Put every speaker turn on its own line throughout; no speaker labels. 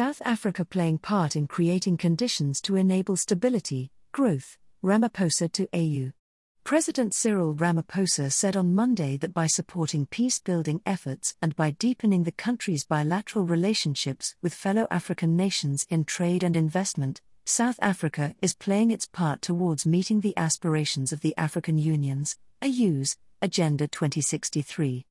South Africa playing part in creating conditions to enable stability, growth, Ramaphosa to AU. President Cyril Ramaphosa said on Monday that by supporting peace building efforts and by deepening the country's bilateral relationships with fellow African nations in trade and investment, South Africa is playing its part towards meeting the aspirations of the African Union's, AU's, Agenda 2063.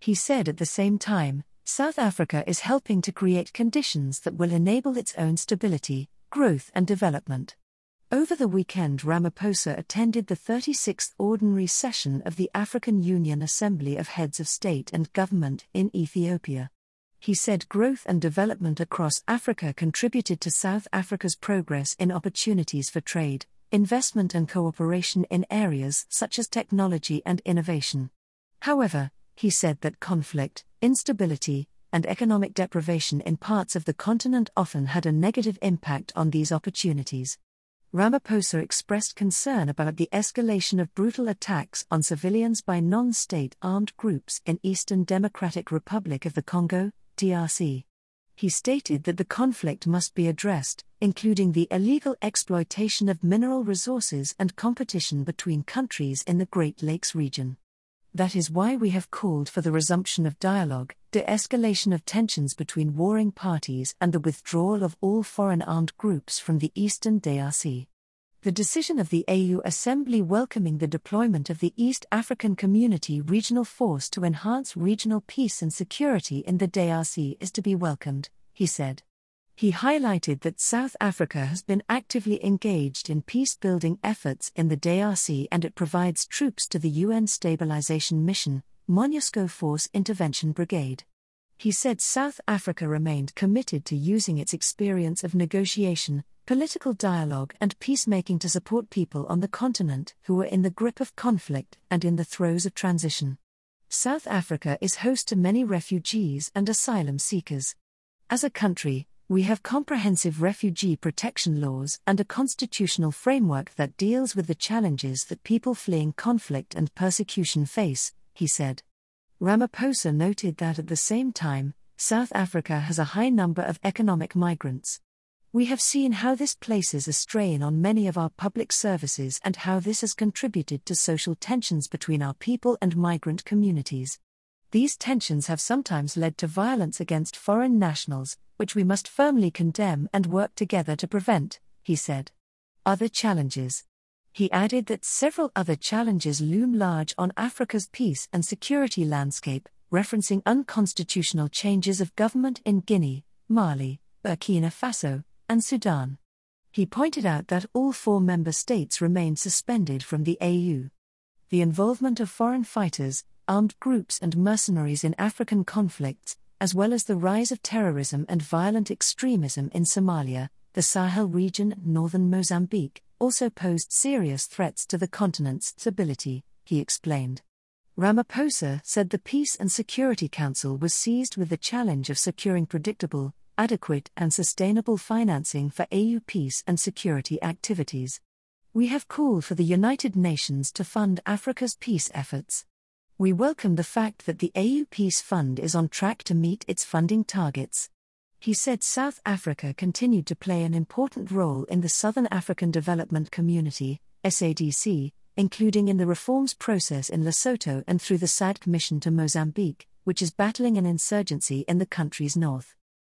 He said at the same time, South Africa is helping to create conditions that will enable its own stability, growth, and development. Over the weekend, Ramaphosa attended the 36th Ordinary Session of the African Union Assembly of Heads of State and Government in Ethiopia. He said growth and development across Africa contributed to South Africa's progress in opportunities for trade, investment, and cooperation in areas such as technology and innovation. However, he said that conflict, instability, and economic deprivation in parts of the continent often had a negative impact on these opportunities. Ramaphosa expressed concern about the escalation of brutal attacks on civilians by non state armed groups in Eastern Democratic Republic of the Congo, DRC. He stated that the conflict must be addressed, including the illegal exploitation of mineral resources and competition between countries in the Great Lakes region. That is why we have called for the resumption of dialogue, de escalation of tensions between warring parties, and the withdrawal of all foreign armed groups from the eastern DRC. The decision of the AU Assembly welcoming the deployment of the East African Community Regional Force to enhance regional peace and security in the DRC is to be welcomed, he said. He highlighted that South Africa has been actively engaged in peace building efforts in the DRC and it provides troops to the UN Stabilization Mission, MONUSCO Force Intervention Brigade. He said South Africa remained committed to using its experience of negotiation, political dialogue, and peacemaking to support people on the continent who were in the grip of conflict and in the throes of transition. South Africa is host to many refugees and asylum seekers. As a country, we have comprehensive refugee protection laws and a constitutional framework that deals with the challenges that people fleeing conflict and persecution face, he said. Ramaphosa noted that at the same time, South Africa has a high number of economic migrants. We have seen how this places a strain on many of our public services and how this has contributed to social tensions between our people and migrant communities. These tensions have sometimes led to violence against foreign nationals, which we must firmly condemn and work together to prevent, he said. Other challenges. He added that several other challenges loom large on Africa's peace and security landscape, referencing unconstitutional changes of government in Guinea, Mali, Burkina Faso, and Sudan. He pointed out that all four member states remain suspended from the AU. The involvement of foreign fighters, armed groups, and mercenaries in African conflicts, as well as the rise of terrorism and violent extremism in Somalia, the Sahel region, and northern Mozambique, also posed serious threats to the continent's stability, he explained. Ramaphosa said the Peace and Security Council was seized with the challenge of securing predictable, adequate, and sustainable financing for AU peace and security activities. We have called for the United Nations to fund Africa's peace efforts. We welcome the fact that the AU Peace Fund is on track to meet its funding targets. He said South Africa continued to play an important role in the Southern African Development Community, SADC, including in the reforms process in Lesotho and through the SADC mission to Mozambique, which is battling an insurgency in the country's north.